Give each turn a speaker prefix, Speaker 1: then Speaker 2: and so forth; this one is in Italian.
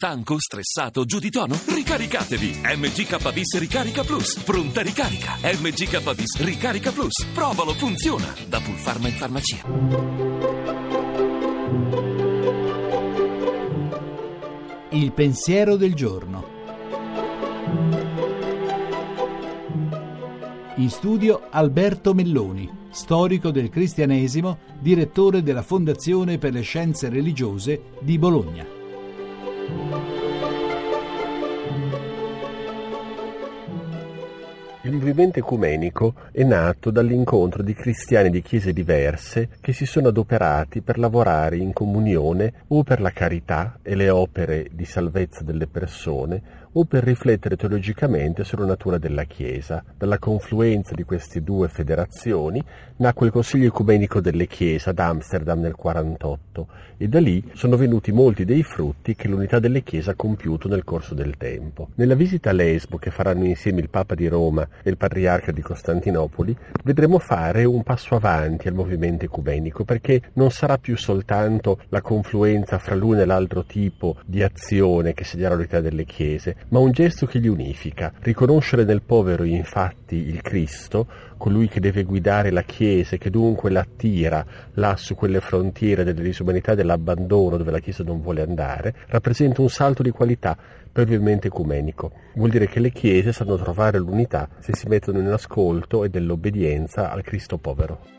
Speaker 1: Stanco, stressato, giù di tono? Ricaricatevi! MGKBIS Ricarica Plus. Pronta ricarica. MGKBIS Ricarica Plus. Provalo, funziona. Da Pulpharma in farmacia.
Speaker 2: Il pensiero del giorno. In studio Alberto Melloni, storico del cristianesimo, direttore della Fondazione per le Scienze Religiose di Bologna.
Speaker 3: Il movimento ecumenico è nato dall'incontro di cristiani di chiese diverse che si sono adoperati per lavorare in comunione o per la carità e le opere di salvezza delle persone o per riflettere teologicamente sulla natura della Chiesa. Dalla confluenza di queste due federazioni nacque il Consiglio Ecumenico delle Chiese ad Amsterdam nel 1948 e da lì sono venuti molti dei frutti che l'unità delle Chiese ha compiuto nel corso del tempo. Nella visita a Lesbo che faranno insieme il Papa di Roma e il Patriarca di Costantinopoli vedremo fare un passo avanti al movimento ecumenico perché non sarà più soltanto la confluenza fra l'uno e l'altro tipo di azione che segnerà l'unità delle Chiese, ma un gesto che li unifica, riconoscere nel povero infatti il Cristo, colui che deve guidare la Chiesa e che dunque l'attira là su quelle frontiere della disumanità e dell'abbandono dove la Chiesa non vuole andare, rappresenta un salto di qualità per il movimento ecumenico. Vuol dire che le Chiese sanno trovare l'unità se si mettono in ascolto e nell'obbedienza al Cristo povero.